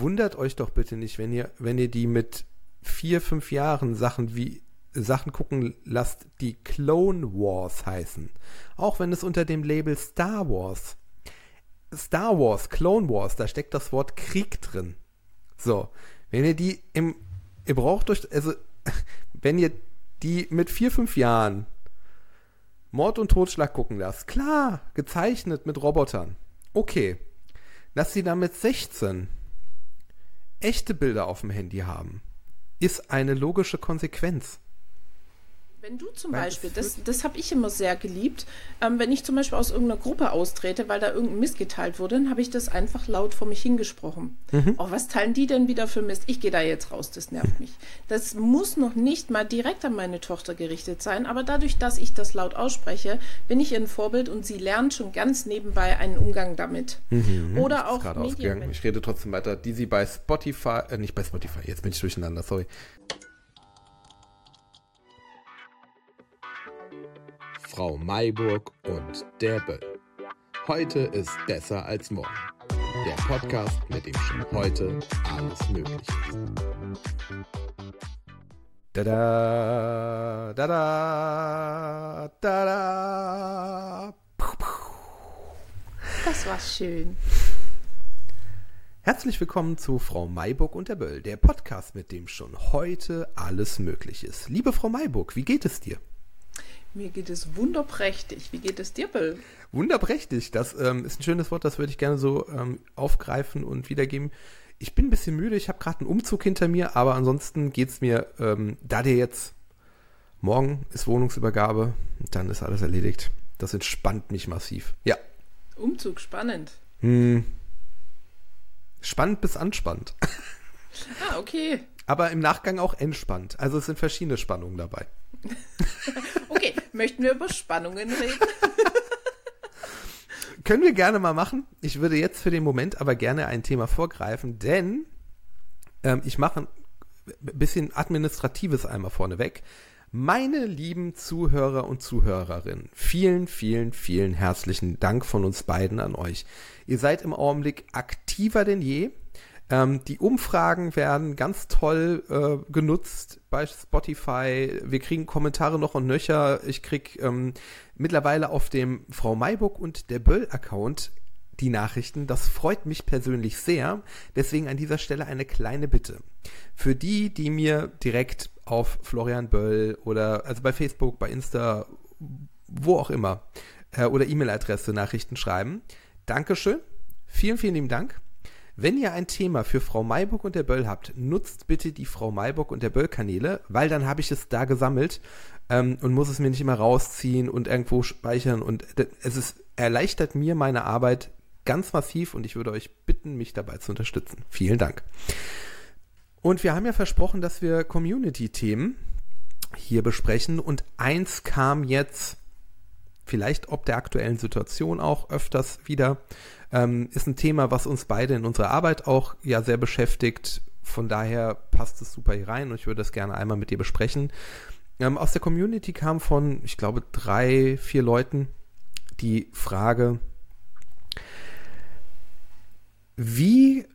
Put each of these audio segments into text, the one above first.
wundert euch doch bitte nicht, wenn ihr, wenn ihr die mit vier, fünf Jahren Sachen wie Sachen gucken lasst, die Clone Wars heißen. Auch wenn es unter dem Label Star Wars. Star Wars, Clone Wars, da steckt das Wort Krieg drin. So, wenn ihr die im, ihr braucht euch, also, wenn ihr die mit vier, fünf Jahren Mord und Totschlag gucken lasst, klar, gezeichnet mit Robotern. Okay. Dass sie damit 16 echte Bilder auf dem Handy haben, ist eine logische Konsequenz. Wenn du zum weil Beispiel, das, das habe ich immer sehr geliebt, ähm, wenn ich zum Beispiel aus irgendeiner Gruppe austrete, weil da irgendein Mist geteilt wurde, dann habe ich das einfach laut vor mich hingesprochen. Mhm. Oh, was teilen die denn wieder für Mist? Ich gehe da jetzt raus, das nervt mich. Das muss noch nicht mal direkt an meine Tochter gerichtet sein, aber dadurch, dass ich das laut ausspreche, bin ich ihr ein Vorbild und sie lernt schon ganz nebenbei einen Umgang damit. Mhm. Oder auch. Ich rede trotzdem weiter. Die sie bei Spotify, äh, nicht bei Spotify, jetzt bin ich durcheinander, sorry. Frau Mayburg und der Böll. Heute ist besser als morgen. Der Podcast, mit dem schon heute alles möglich ist. Da da da da da da. Das war schön. Herzlich willkommen zu Frau Mayburg und der Böll, der Podcast, mit dem schon heute alles möglich ist. Liebe Frau Mayburg, wie geht es dir? Mir geht es wunderprächtig. Wie geht es dir, Bill? Wunderprächtig. Das ähm, ist ein schönes Wort, das würde ich gerne so ähm, aufgreifen und wiedergeben. Ich bin ein bisschen müde, ich habe gerade einen Umzug hinter mir, aber ansonsten geht es mir, ähm, da dir jetzt morgen ist Wohnungsübergabe, dann ist alles erledigt. Das entspannt mich massiv. Ja. Umzug, spannend. Hm. Spannend bis anspannt. Ah, okay. Aber im Nachgang auch entspannt. Also es sind verschiedene Spannungen dabei. okay, möchten wir über Spannungen reden? Können wir gerne mal machen. Ich würde jetzt für den Moment aber gerne ein Thema vorgreifen, denn ähm, ich mache ein bisschen Administratives einmal vorneweg. Meine lieben Zuhörer und Zuhörerinnen, vielen, vielen, vielen herzlichen Dank von uns beiden an euch. Ihr seid im Augenblick aktiver denn je. Ähm, die Umfragen werden ganz toll äh, genutzt bei Spotify. Wir kriegen Kommentare noch und nöcher. Ich krieg ähm, mittlerweile auf dem Frau Mayburg und der Böll-Account die Nachrichten. Das freut mich persönlich sehr. Deswegen an dieser Stelle eine kleine Bitte. Für die, die mir direkt auf Florian Böll oder also bei Facebook, bei Insta, wo auch immer, äh, oder E-Mail-Adresse Nachrichten schreiben. Dankeschön. Vielen, vielen lieben Dank. Wenn ihr ein Thema für Frau Mayburg und der Böll habt, nutzt bitte die Frau Mayburg und der Böll Kanäle, weil dann habe ich es da gesammelt ähm, und muss es mir nicht immer rausziehen und irgendwo speichern und es ist, erleichtert mir meine Arbeit ganz massiv und ich würde euch bitten, mich dabei zu unterstützen. Vielen Dank. Und wir haben ja versprochen, dass wir Community-Themen hier besprechen und eins kam jetzt vielleicht ob der aktuellen Situation auch öfters wieder ähm, ist ein Thema, was uns beide in unserer Arbeit auch ja sehr beschäftigt. Von daher passt es super hier rein und ich würde das gerne einmal mit dir besprechen. Ähm, aus der Community kam von, ich glaube, drei, vier Leuten die Frage, wie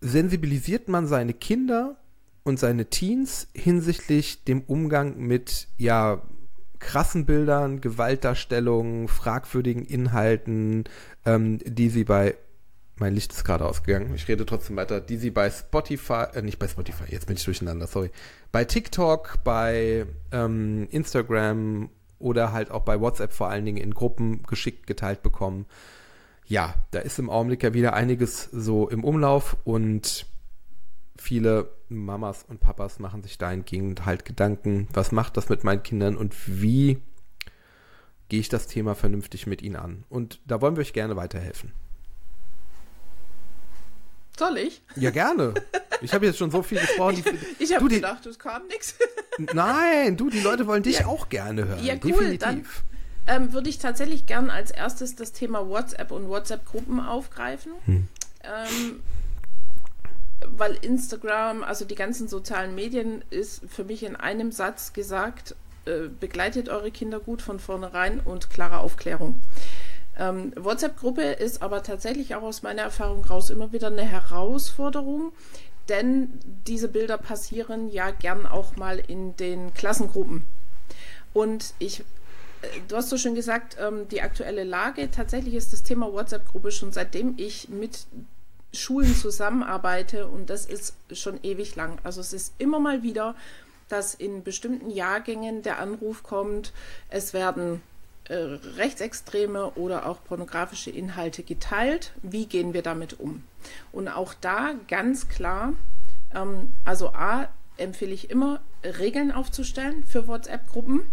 sensibilisiert man seine Kinder und seine Teens hinsichtlich dem Umgang mit ja krassen Bildern, Gewaltdarstellungen, fragwürdigen Inhalten, ähm, die sie bei mein Licht ist gerade ausgegangen. Ich rede trotzdem weiter. Die sie bei Spotify, äh, nicht bei Spotify, jetzt bin ich durcheinander, sorry. Bei TikTok, bei ähm, Instagram oder halt auch bei WhatsApp vor allen Dingen in Gruppen geschickt geteilt bekommen. Ja, da ist im Augenblick ja wieder einiges so im Umlauf und viele Mamas und Papas machen sich dahingehend halt Gedanken, was macht das mit meinen Kindern und wie gehe ich das Thema vernünftig mit ihnen an. Und da wollen wir euch gerne weiterhelfen. Soll ich? Ja, gerne. Ich habe jetzt schon so viel gesprochen. ich, ich habe gedacht, es kam nichts. Nein, du, die Leute wollen dich ja. auch gerne hören. Ja, cool. Definitiv. Dann ähm, würde ich tatsächlich gern als erstes das Thema WhatsApp und WhatsApp-Gruppen aufgreifen. Hm. Ähm, weil Instagram, also die ganzen sozialen Medien, ist für mich in einem Satz gesagt, äh, begleitet eure Kinder gut von vornherein und klare Aufklärung. Ähm, WhatsApp-Gruppe ist aber tatsächlich auch aus meiner Erfahrung raus immer wieder eine Herausforderung, denn diese Bilder passieren ja gern auch mal in den Klassengruppen. Und ich, äh, du hast so schön gesagt, ähm, die aktuelle Lage, tatsächlich ist das Thema WhatsApp-Gruppe schon seitdem ich mit Schulen zusammenarbeite und das ist schon ewig lang. Also es ist immer mal wieder, dass in bestimmten Jahrgängen der Anruf kommt, es werden äh, rechtsextreme oder auch pornografische Inhalte geteilt. Wie gehen wir damit um? Und auch da ganz klar, ähm, also A, empfehle ich immer, Regeln aufzustellen für WhatsApp-Gruppen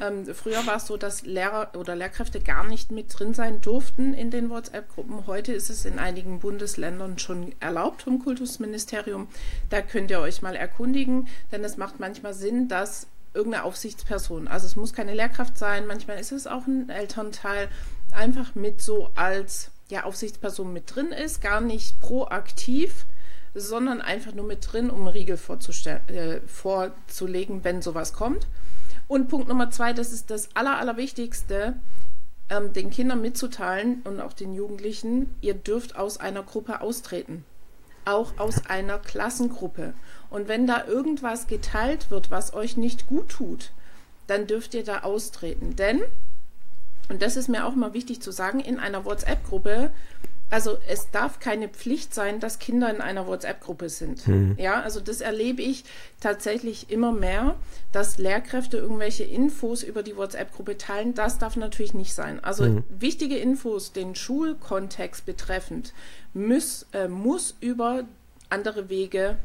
ähm, früher war es so, dass Lehrer oder Lehrkräfte gar nicht mit drin sein durften in den WhatsApp-Gruppen. Heute ist es in einigen Bundesländern schon erlaubt vom Kultusministerium. Da könnt ihr euch mal erkundigen, denn es macht manchmal Sinn, dass irgendeine Aufsichtsperson, also es muss keine Lehrkraft sein, manchmal ist es auch ein Elternteil, einfach mit so als ja, Aufsichtsperson mit drin ist, gar nicht proaktiv, sondern einfach nur mit drin, um Riegel äh, vorzulegen, wenn sowas kommt. Und Punkt Nummer zwei, das ist das Aller, Allerwichtigste, ähm, den Kindern mitzuteilen und auch den Jugendlichen, ihr dürft aus einer Gruppe austreten. Auch aus einer Klassengruppe. Und wenn da irgendwas geteilt wird, was euch nicht gut tut, dann dürft ihr da austreten. Denn, und das ist mir auch mal wichtig zu sagen, in einer WhatsApp-Gruppe also es darf keine Pflicht sein, dass Kinder in einer WhatsApp-Gruppe sind. Mhm. Ja, also das erlebe ich tatsächlich immer mehr, dass Lehrkräfte irgendwelche Infos über die WhatsApp-Gruppe teilen. Das darf natürlich nicht sein. Also mhm. wichtige Infos, den Schulkontext betreffend, muss, äh, muss über andere Wege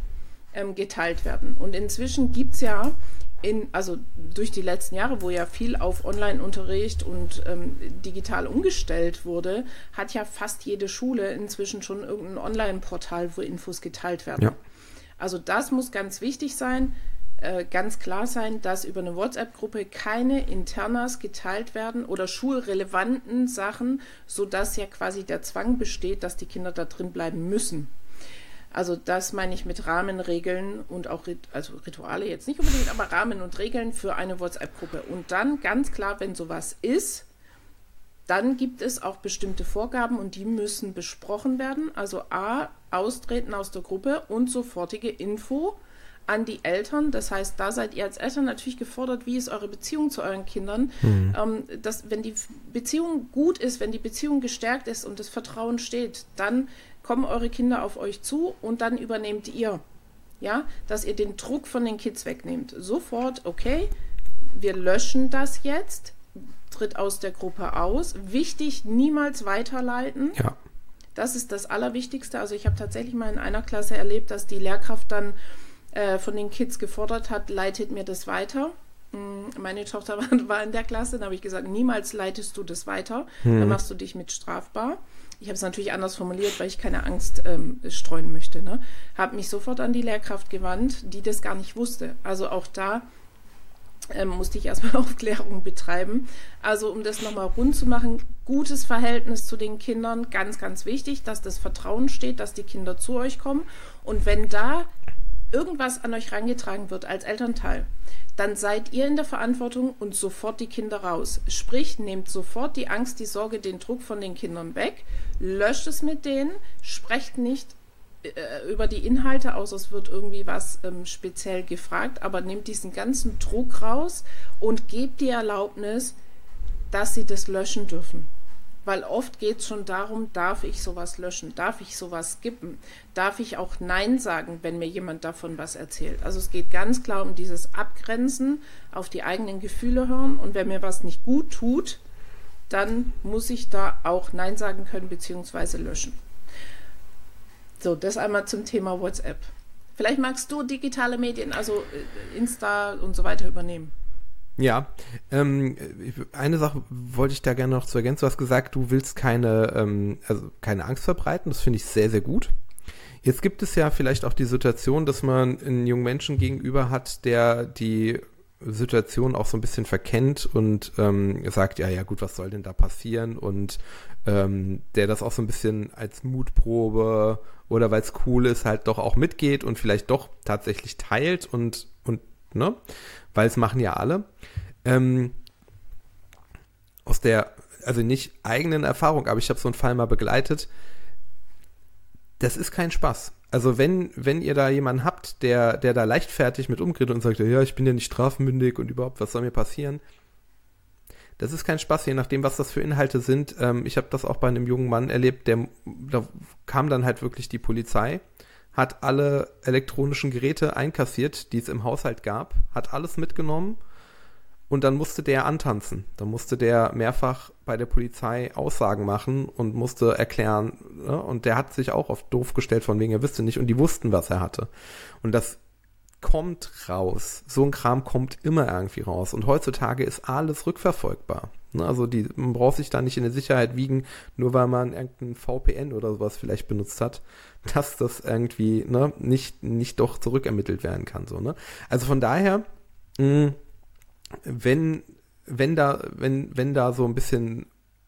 ähm, geteilt werden. Und inzwischen gibt es ja in, also durch die letzten Jahre, wo ja viel auf Online-Unterricht und ähm, digital umgestellt wurde, hat ja fast jede Schule inzwischen schon irgendein Online-Portal, wo Infos geteilt werden. Ja. Also das muss ganz wichtig sein, äh, ganz klar sein, dass über eine WhatsApp-Gruppe keine Internas geteilt werden oder schulrelevanten Sachen, sodass ja quasi der Zwang besteht, dass die Kinder da drin bleiben müssen. Also das meine ich mit Rahmenregeln und auch also Rituale jetzt nicht unbedingt, aber Rahmen und Regeln für eine WhatsApp-Gruppe. Und dann ganz klar, wenn sowas ist, dann gibt es auch bestimmte Vorgaben und die müssen besprochen werden. Also A, austreten aus der Gruppe und sofortige Info an die Eltern. Das heißt, da seid ihr als Eltern natürlich gefordert, wie ist eure Beziehung zu euren Kindern. Mhm. Ähm, dass, wenn die Beziehung gut ist, wenn die Beziehung gestärkt ist und das Vertrauen steht, dann kommen eure Kinder auf euch zu und dann übernehmt ihr. Ja, dass ihr den Druck von den Kids wegnehmt. Sofort, okay, wir löschen das jetzt, tritt aus der Gruppe aus. Wichtig, niemals weiterleiten. Ja. Das ist das Allerwichtigste. Also ich habe tatsächlich mal in einer Klasse erlebt, dass die Lehrkraft dann äh, von den Kids gefordert hat, leitet mir das weiter. Mm, meine Tochter war, in der Klasse, da habe ich gesagt, niemals leitest du das weiter, hm. dann machst du dich mit strafbar. Ich habe es natürlich anders formuliert, weil ich keine Angst ähm, streuen möchte. Ne? Habe mich sofort an die Lehrkraft gewandt, die das gar nicht wusste. Also auch da ähm, musste ich erstmal Aufklärung betreiben. Also um das nochmal rund zu machen, gutes Verhältnis zu den Kindern, ganz, ganz wichtig, dass das Vertrauen steht, dass die Kinder zu euch kommen. Und wenn da irgendwas an euch rangetragen wird als Elternteil, dann seid ihr in der Verantwortung und sofort die Kinder raus. Sprich, nehmt sofort die Angst, die Sorge, den Druck von den Kindern weg, löscht es mit denen, sprecht nicht äh, über die Inhalte aus, es wird irgendwie was ähm, speziell gefragt, aber nehmt diesen ganzen Druck raus und gebt die Erlaubnis, dass sie das löschen dürfen weil oft geht es schon darum, darf ich sowas löschen, darf ich sowas skippen, darf ich auch Nein sagen, wenn mir jemand davon was erzählt. Also es geht ganz klar um dieses Abgrenzen, auf die eigenen Gefühle hören und wenn mir was nicht gut tut, dann muss ich da auch Nein sagen können bzw. löschen. So, das einmal zum Thema WhatsApp. Vielleicht magst du digitale Medien, also äh, Insta und so weiter übernehmen. Ja, ähm, eine Sache wollte ich da gerne noch zu ergänzen. Du hast gesagt, du willst keine, ähm, also keine Angst verbreiten. Das finde ich sehr, sehr gut. Jetzt gibt es ja vielleicht auch die Situation, dass man einen jungen Menschen gegenüber hat, der die Situation auch so ein bisschen verkennt und ähm, sagt, ja, ja, gut, was soll denn da passieren? Und ähm, der das auch so ein bisschen als Mutprobe oder weil es cool ist, halt doch auch mitgeht und vielleicht doch tatsächlich teilt und, und ne? weil es machen ja alle. Ähm, aus der, also nicht eigenen Erfahrung, aber ich habe so einen Fall mal begleitet. Das ist kein Spaß. Also wenn, wenn ihr da jemanden habt, der, der da leichtfertig mit umgeht und sagt, ja, ich bin ja nicht strafmündig und überhaupt, was soll mir passieren? Das ist kein Spaß, je nachdem, was das für Inhalte sind. Ähm, ich habe das auch bei einem jungen Mann erlebt, der, da kam dann halt wirklich die Polizei, hat alle elektronischen Geräte einkassiert, die es im Haushalt gab, hat alles mitgenommen und dann musste der antanzen. Dann musste der mehrfach bei der Polizei Aussagen machen und musste erklären. Ne? Und der hat sich auch oft doof gestellt, von wegen er wüsste nicht. Und die wussten, was er hatte. Und das kommt raus. So ein Kram kommt immer irgendwie raus. Und heutzutage ist alles rückverfolgbar. Ne? Also die, man braucht sich da nicht in der Sicherheit wiegen, nur weil man irgendein VPN oder sowas vielleicht benutzt hat, dass das irgendwie ne, nicht, nicht doch zurückermittelt werden kann. So, ne? Also von daher, mh, wenn, wenn da, wenn, wenn da so ein bisschen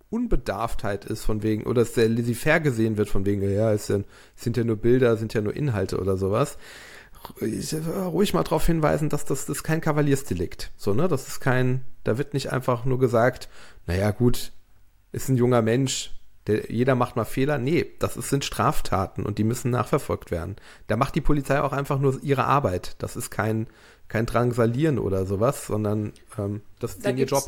Unbedarftheit ist von wegen, oder es sehr laissez gesehen wird von wegen, ja, es sind, sind ja nur Bilder, sind ja nur Inhalte oder sowas, ruhig mal darauf hinweisen, dass das, das ist kein Kavaliersdelikt. So, ne? Das ist kein, da wird nicht einfach nur gesagt, naja, gut, ist ein junger Mensch, der, jeder macht mal Fehler. Nee, das ist, sind Straftaten und die müssen nachverfolgt werden. Da macht die Polizei auch einfach nur ihre Arbeit. Das ist kein, kein Drangsalieren oder sowas, sondern ähm, das ist da ihr Job.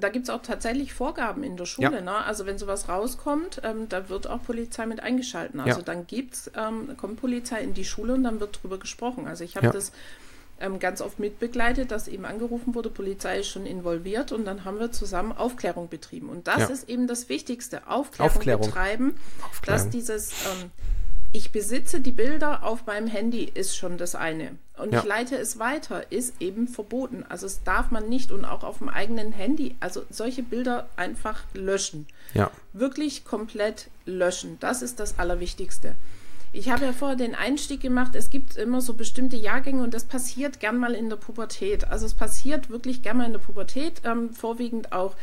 Da gibt es auch tatsächlich Vorgaben in der Schule. Ja. Ne? Also wenn sowas rauskommt, ähm, da wird auch Polizei mit eingeschalten. Also ja. dann gibt's, ähm, kommt Polizei in die Schule und dann wird drüber gesprochen. Also ich habe ja. das ähm, ganz oft mitbegleitet, dass eben angerufen wurde, Polizei ist schon involviert und dann haben wir zusammen Aufklärung betrieben. Und das ist eben das Wichtigste, Aufklärung, Aufklärung. betreiben, Aufklärung. dass dieses ähm, ich besitze die Bilder auf meinem Handy, ist schon das eine. Und ja. ich leite es weiter, ist eben verboten. Also es darf man nicht und auch auf dem eigenen Handy, also solche Bilder einfach löschen. Ja. Wirklich komplett löschen. Das ist das Allerwichtigste. Ich habe ja vorher den Einstieg gemacht, es gibt immer so bestimmte Jahrgänge und das passiert gern mal in der Pubertät. Also es passiert wirklich gern mal in der Pubertät, ähm, vorwiegend auch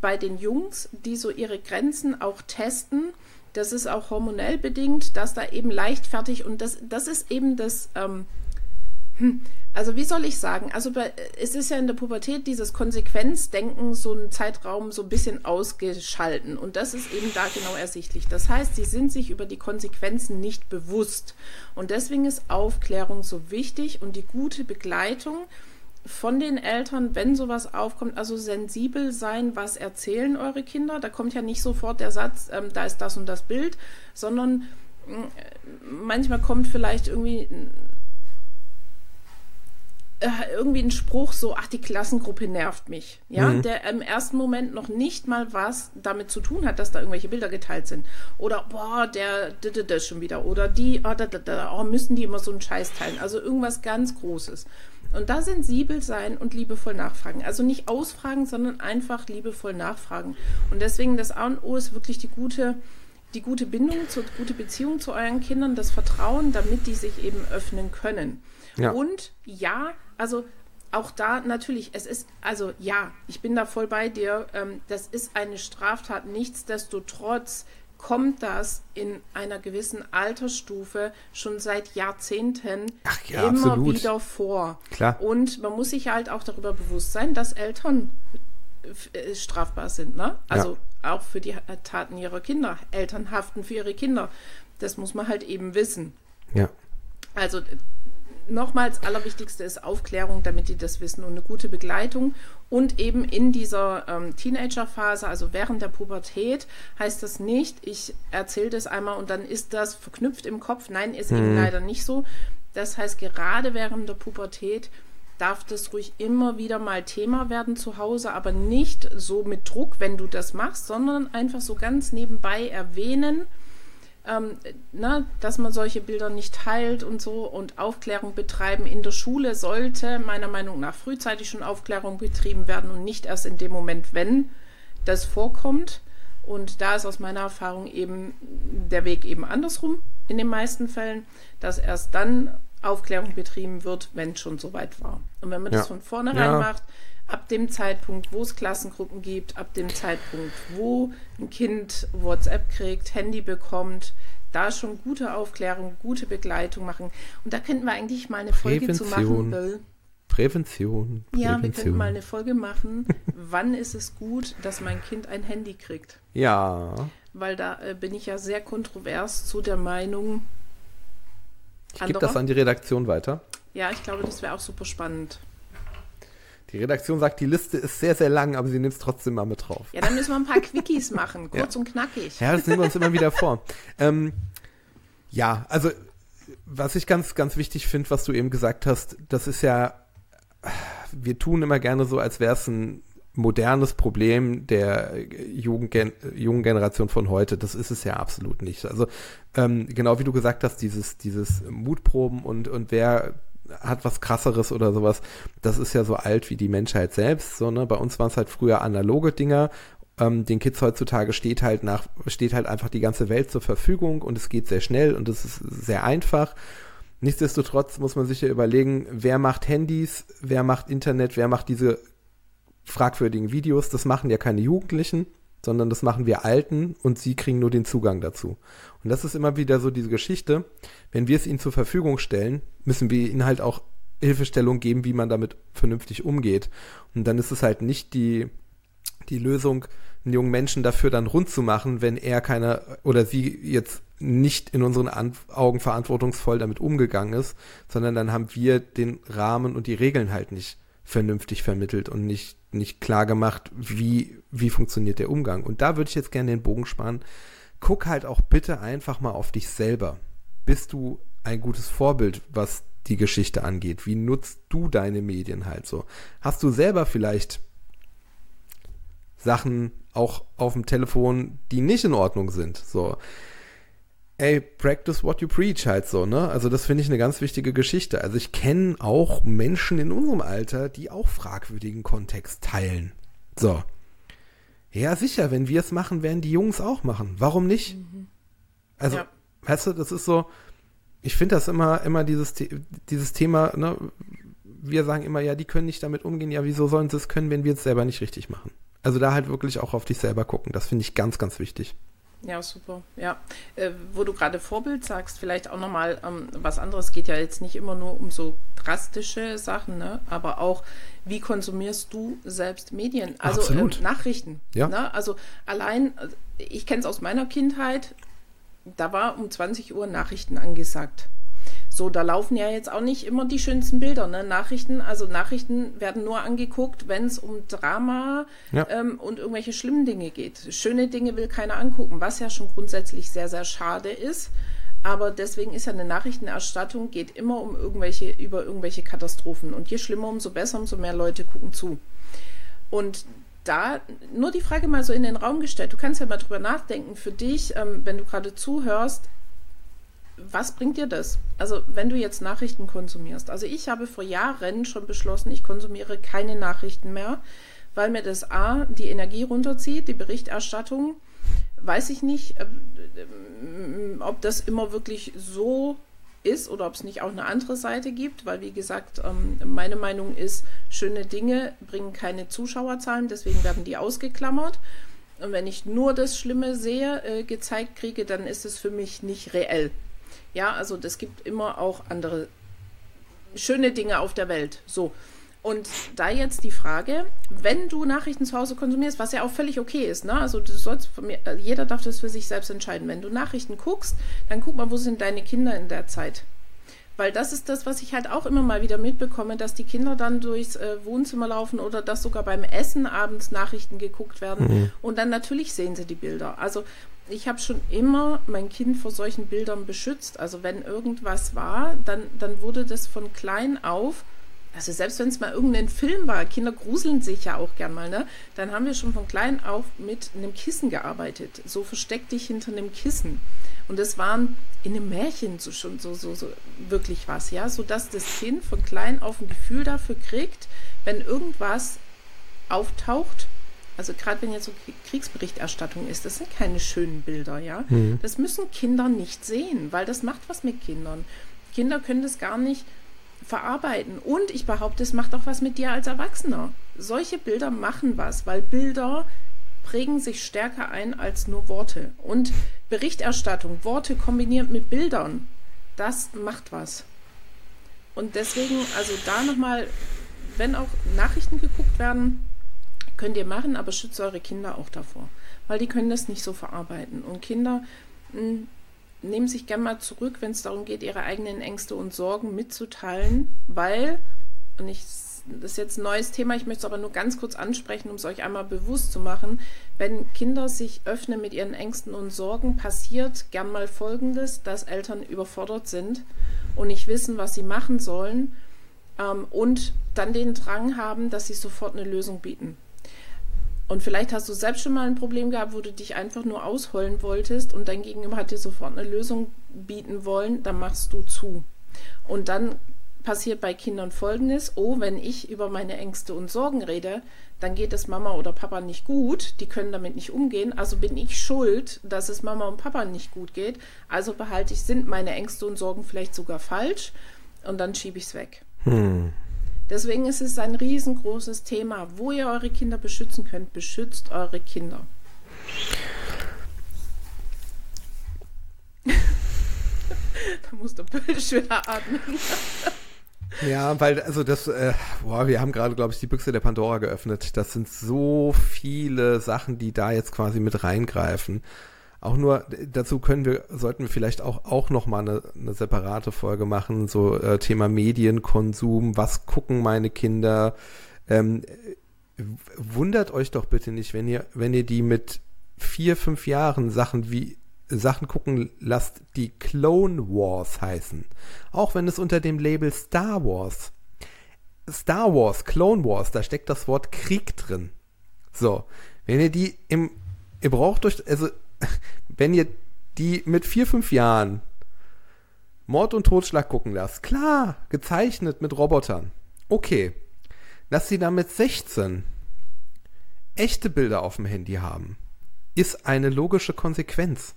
bei den Jungs, die so ihre Grenzen auch testen das ist auch hormonell bedingt, dass da eben leichtfertig und das, das ist eben das, ähm, hm, also wie soll ich sagen, also es ist ja in der Pubertät dieses Konsequenzdenken so ein Zeitraum so ein bisschen ausgeschalten. Und das ist eben da genau ersichtlich. Das heißt, sie sind sich über die Konsequenzen nicht bewusst. Und deswegen ist Aufklärung so wichtig und die gute Begleitung von den Eltern, wenn sowas aufkommt, also sensibel sein, was erzählen eure Kinder. Da kommt ja nicht sofort der Satz, ähm, da ist das und das Bild, sondern äh, manchmal kommt vielleicht irgendwie äh, irgendwie ein Spruch so, ach, die Klassengruppe nervt mich, ja, mhm. der im ersten Moment noch nicht mal was damit zu tun hat, dass da irgendwelche Bilder geteilt sind. Oder, boah, der, das schon wieder. Oder die, oh, da, da, da, oh, müssen die immer so einen Scheiß teilen. Also irgendwas ganz Großes. Und da sensibel sein und liebevoll nachfragen. Also nicht ausfragen, sondern einfach liebevoll nachfragen. Und deswegen das A und O ist wirklich die gute, die gute Bindung, die gute Beziehung zu euren Kindern, das Vertrauen, damit die sich eben öffnen können. Ja. Und ja, also auch da natürlich, es ist, also ja, ich bin da voll bei dir. Ähm, das ist eine Straftat. Nichtsdestotrotz kommt das in einer gewissen Altersstufe schon seit Jahrzehnten ja, immer absolut. wieder vor. Klar. Und man muss sich halt auch darüber bewusst sein, dass Eltern äh, strafbar sind. Ne? Also ja. auch für die Taten ihrer Kinder. Eltern haften für ihre Kinder. Das muss man halt eben wissen. Ja. Also nochmals, allerwichtigste ist Aufklärung, damit die das wissen und eine gute Begleitung. Und eben in dieser ähm, Teenagerphase, also während der Pubertät, heißt das nicht, ich erzähle das einmal und dann ist das verknüpft im Kopf. Nein, ist mhm. eben leider nicht so. Das heißt, gerade während der Pubertät darf das ruhig immer wieder mal Thema werden zu Hause, aber nicht so mit Druck, wenn du das machst, sondern einfach so ganz nebenbei erwähnen ähm, ne, dass man solche Bilder nicht teilt und so und Aufklärung betreiben. In der Schule sollte meiner Meinung nach frühzeitig schon Aufklärung betrieben werden und nicht erst in dem Moment, wenn das vorkommt. Und da ist aus meiner Erfahrung eben der Weg eben andersrum in den meisten Fällen, dass erst dann Aufklärung betrieben wird, wenn es schon soweit war. Und wenn man ja. das von vornherein ja. macht, ab dem Zeitpunkt, wo es Klassengruppen gibt, ab dem Zeitpunkt, wo ein Kind WhatsApp kriegt, Handy bekommt, da schon gute Aufklärung, gute Begleitung machen. Und da könnten wir eigentlich mal eine Folge zu machen, Bill. Prävention, Prävention. Ja, wir könnten mal eine Folge machen. Wann ist es gut, dass mein Kind ein Handy kriegt? Ja. Weil da äh, bin ich ja sehr kontrovers zu der Meinung. Ich gebe das an die Redaktion weiter. Ja, ich glaube, das wäre auch super spannend. Die Redaktion sagt, die Liste ist sehr, sehr lang, aber sie nimmt es trotzdem mal mit drauf. Ja, dann müssen wir ein paar Quickies machen, kurz ja. und knackig. Ja, das nehmen wir uns immer wieder vor. Ähm, ja, also was ich ganz, ganz wichtig finde, was du eben gesagt hast, das ist ja, wir tun immer gerne so, als wäre es ein modernes Problem der Jugendgen jungen Generation von heute. Das ist es ja absolut nicht. Also ähm, genau wie du gesagt hast, dieses, dieses Mutproben und, und wer hat was krasseres oder sowas. Das ist ja so alt wie die Menschheit selbst. So, ne? Bei uns waren es halt früher analoge Dinger. Ähm, den Kids heutzutage steht halt nach, steht halt einfach die ganze Welt zur Verfügung und es geht sehr schnell und es ist sehr einfach. Nichtsdestotrotz muss man sich ja überlegen, wer macht Handys, wer macht Internet, wer macht diese fragwürdigen Videos. Das machen ja keine Jugendlichen, sondern das machen wir Alten und sie kriegen nur den Zugang dazu. Und das ist immer wieder so diese Geschichte. Wenn wir es ihnen zur Verfügung stellen, müssen wir ihnen halt auch Hilfestellung geben, wie man damit vernünftig umgeht. Und dann ist es halt nicht die, die Lösung, einen jungen Menschen dafür dann rund zu machen, wenn er keiner oder sie jetzt nicht in unseren An Augen verantwortungsvoll damit umgegangen ist, sondern dann haben wir den Rahmen und die Regeln halt nicht vernünftig vermittelt und nicht, nicht klar gemacht, wie, wie funktioniert der Umgang. Und da würde ich jetzt gerne den Bogen sparen. Guck halt auch bitte einfach mal auf dich selber. Bist du ein gutes Vorbild, was die Geschichte angeht? Wie nutzt du deine Medien halt so? Hast du selber vielleicht Sachen auch auf dem Telefon, die nicht in Ordnung sind? So. Ey, practice what you preach halt so, ne? Also das finde ich eine ganz wichtige Geschichte. Also ich kenne auch Menschen in unserem Alter, die auch fragwürdigen Kontext teilen. So. Ja, sicher, wenn wir es machen, werden die Jungs auch machen. Warum nicht? Mhm. Also, ja. weißt du, das ist so, ich finde das immer, immer dieses, dieses Thema, ne, wir sagen immer, ja, die können nicht damit umgehen, ja, wieso sollen sie es können, wenn wir es selber nicht richtig machen? Also da halt wirklich auch auf dich selber gucken, das finde ich ganz, ganz wichtig. Ja, super. Ja, äh, wo du gerade Vorbild sagst, vielleicht auch nochmal ähm, was anderes. Geht ja jetzt nicht immer nur um so drastische Sachen, ne? aber auch, wie konsumierst du selbst Medien? Also äh, Nachrichten. Ja. Ne? Also allein, ich kenne es aus meiner Kindheit, da war um 20 Uhr Nachrichten angesagt. So, da laufen ja jetzt auch nicht immer die schönsten Bilder, ne? Nachrichten, also Nachrichten werden nur angeguckt, wenn es um Drama ja. ähm, und irgendwelche schlimmen Dinge geht. Schöne Dinge will keiner angucken, was ja schon grundsätzlich sehr, sehr schade ist. Aber deswegen ist ja eine Nachrichtenerstattung, geht immer um irgendwelche, über irgendwelche Katastrophen. Und je schlimmer, umso besser, umso mehr Leute gucken zu. Und da nur die Frage mal so in den Raum gestellt. Du kannst ja mal drüber nachdenken für dich, ähm, wenn du gerade zuhörst, was bringt dir das? Also, wenn du jetzt Nachrichten konsumierst. Also, ich habe vor Jahren schon beschlossen, ich konsumiere keine Nachrichten mehr, weil mir das A, die Energie runterzieht, die Berichterstattung. Weiß ich nicht, äh, ob das immer wirklich so ist oder ob es nicht auch eine andere Seite gibt, weil wie gesagt, ähm, meine Meinung ist, schöne Dinge bringen keine Zuschauerzahlen, deswegen werden die ausgeklammert. Und wenn ich nur das Schlimme sehe, äh, gezeigt kriege, dann ist es für mich nicht reell. Ja, also das gibt immer auch andere schöne Dinge auf der Welt. So. Und da jetzt die Frage, wenn du Nachrichten zu Hause konsumierst, was ja auch völlig okay ist, ne? Also du sollst mir, äh, jeder darf das für sich selbst entscheiden. Wenn du Nachrichten guckst, dann guck mal, wo sind deine Kinder in der Zeit? Weil das ist das, was ich halt auch immer mal wieder mitbekomme, dass die Kinder dann durchs äh, Wohnzimmer laufen oder dass sogar beim Essen abends Nachrichten geguckt werden. Mhm. Und dann natürlich sehen sie die Bilder. Also ich habe schon immer mein Kind vor solchen Bildern beschützt. Also wenn irgendwas war, dann, dann wurde das von klein auf, also selbst wenn es mal irgendein Film war, Kinder gruseln sich ja auch gern mal, ne? Dann haben wir schon von klein auf mit einem Kissen gearbeitet. So versteck dich hinter einem Kissen. Und das waren in einem Märchen so schon so, so, so wirklich was, ja, sodass das Kind von klein auf ein Gefühl dafür kriegt, wenn irgendwas auftaucht, also gerade wenn jetzt so Kriegsberichterstattung ist, das sind keine schönen Bilder, ja. Mhm. Das müssen Kinder nicht sehen, weil das macht was mit Kindern. Kinder können das gar nicht verarbeiten. Und ich behaupte, es macht auch was mit dir als Erwachsener. Solche Bilder machen was, weil Bilder prägen sich stärker ein als nur Worte. Und Berichterstattung, Worte kombiniert mit Bildern, das macht was. Und deswegen, also da nochmal wenn auch Nachrichten geguckt werden, könnt ihr machen, aber schützt eure Kinder auch davor, weil die können das nicht so verarbeiten. Und Kinder mh, hm, nehmen sich gerne mal zurück, wenn es darum geht, ihre eigenen Ängste und Sorgen mitzuteilen, weil, und ich das ist jetzt ein neues Thema, ich möchte es aber nur ganz kurz ansprechen, um es euch einmal bewusst zu machen. Wenn Kinder sich öffnen mit ihren Ängsten und Sorgen, passiert gern mal Folgendes, dass Eltern überfordert sind und nicht wissen, was sie machen sollen ähm, und dann den Drang haben, dass sie sofort eine Lösung bieten. Und vielleicht hast du selbst schon mal ein Problem gehabt, wo du dich einfach nur ausholen wolltest und dein Gegenüber hat dir sofort eine Lösung bieten wollen, dann machst du zu. Und dann passiert bei Kindern Folgendes, oh, wenn ich über meine Ängste und Sorgen rede, dann geht es Mama oder Papa nicht gut, die können damit nicht umgehen, also bin ich schuld, dass es Mama und Papa nicht gut geht, also behalte ich, sind meine Ängste und Sorgen vielleicht sogar falsch und dann schiebe ich es weg. Hm. Deswegen ist es ein riesengroßes Thema, wo ihr eure Kinder beschützen könnt, beschützt eure Kinder. da muss der Böll schwer atmen. Ja, weil, also das, äh, boah, wir haben gerade, glaube ich, die Büchse der Pandora geöffnet. Das sind so viele Sachen, die da jetzt quasi mit reingreifen. Auch nur dazu können wir, sollten wir vielleicht auch, auch nochmal eine, eine separate Folge machen, so äh, Thema Medienkonsum, was gucken meine Kinder. Ähm, wundert euch doch bitte nicht, wenn ihr, wenn ihr die mit vier, fünf Jahren Sachen wie Sachen gucken lasst, die Clone Wars heißen. Auch wenn es unter dem Label Star Wars. Star Wars, Clone Wars, da steckt das Wort Krieg drin. So, wenn ihr die im, ihr braucht euch, also, wenn ihr die mit vier, fünf Jahren Mord und Totschlag gucken lasst, klar, gezeichnet mit Robotern. Okay. Dass sie damit 16 echte Bilder auf dem Handy haben, ist eine logische Konsequenz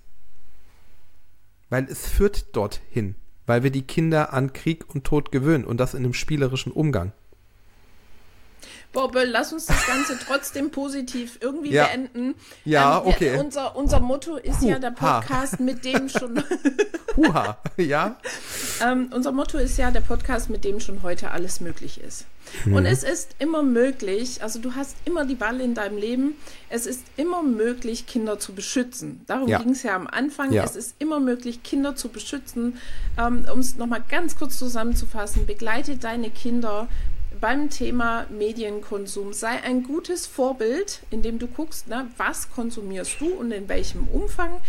weil es führt dorthin, weil wir die Kinder an Krieg und Tod gewöhnen und das in einem spielerischen Umgang. Bobbel, lass uns das Ganze trotzdem positiv irgendwie ja. beenden. Ja, ähm, okay. Unser, unser Motto ist Huh, ja der Podcast, ha. mit dem schon. Huha, ja. Ähm, unser Motto ist ja der Podcast, mit dem schon heute alles möglich ist. Hm. Und es ist immer möglich, also du hast immer die Wahl in deinem Leben, es ist immer möglich, Kinder zu beschützen. Darum ja. ging es ja am Anfang. Ja. Es ist immer möglich, Kinder zu beschützen. Ähm, um es nochmal ganz kurz zusammenzufassen, begleite deine Kinder beim Thema Medienkonsum. Sei ein gutes Vorbild, indem du guckst, na, was konsumierst du und in welchem Umfang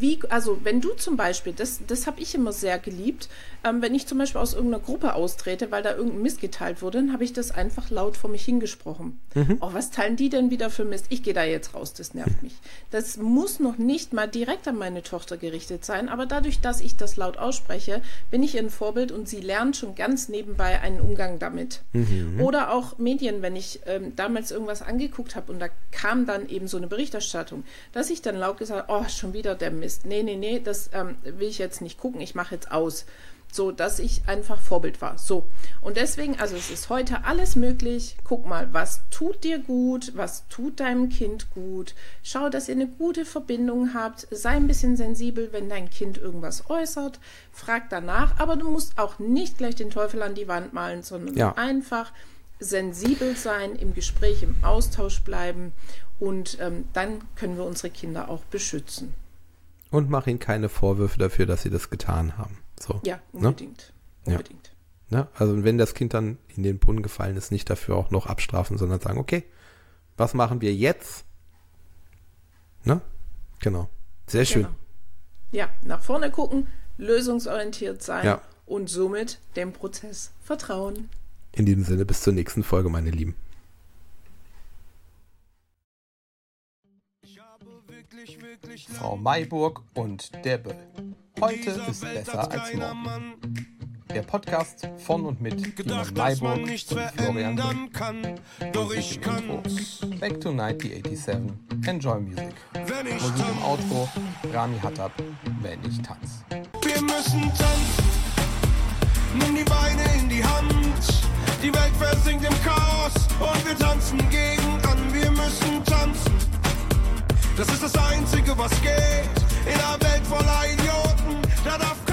wie, also wenn du zum Beispiel, das, das habe ich immer sehr geliebt, ähm, wenn ich zum Beispiel aus irgendeiner Gruppe austrete, weil da irgendein Mist geteilt wurde, dann habe ich das einfach laut vor mich hingesprochen. Mhm. Oh, was teilen die denn wieder für Mist? Ich gehe da jetzt raus, das nervt mich. Das muss noch nicht mal direkt an meine Tochter gerichtet sein, aber dadurch, dass ich das laut ausspreche, bin ich ihr ein Vorbild und sie lernt schon ganz nebenbei einen Umgang damit. Mhm. Oder auch Medien, wenn ich ähm, damals irgendwas angeguckt habe und da kam dann eben so eine Berichterstattung, dass ich dann laut gesagt habe, oh, schon wieder der Mist. Nee, nee, nee, das ähm, will ich jetzt nicht gucken, ich mache jetzt aus so dass ich einfach Vorbild war. So. Und deswegen, also es ist heute alles möglich. Guck mal, was tut dir gut, was tut deinem Kind gut. Schau, dass ihr eine gute Verbindung habt. Sei ein bisschen sensibel, wenn dein Kind irgendwas äußert. Frag danach, aber du musst auch nicht gleich den Teufel an die Wand malen, sondern ja. einfach sensibel sein, im Gespräch, im Austausch bleiben und ähm, dann können wir unsere Kinder auch beschützen. Und mach ihnen keine Vorwürfe dafür, dass sie das getan haben. So, ja, unbedingt. Ne? unbedingt. Ja. Ne? Also wenn das Kind dann in den Brunnen gefallen ist, nicht dafür auch noch abstrafen, sondern sagen, okay, was machen wir jetzt? Ne? Genau. Sehr schön. Genau. Ja, nach vorne gucken, lösungsorientiert sein ja. und somit dem Prozess vertrauen. In diesem Sinne, bis zur nächsten Folge, meine Lieben. Frau Mayburg und der Böll. Heute ist besser als morgen. Der Podcast von und mit Gedacht, Mayburg und Florian Böll. Kann, doch ich kann. Intro. Back to 1987. Enjoy Music. Wenn ich Musik im Outro. Rami Hattab. Wenn ich tanz. Wir müssen tanzen. Nimm die Beine in die Hand. Die Welt versinkt im Chaos und wir das ist das Einzige, was geht. In einer Welt voller Idioten, da darf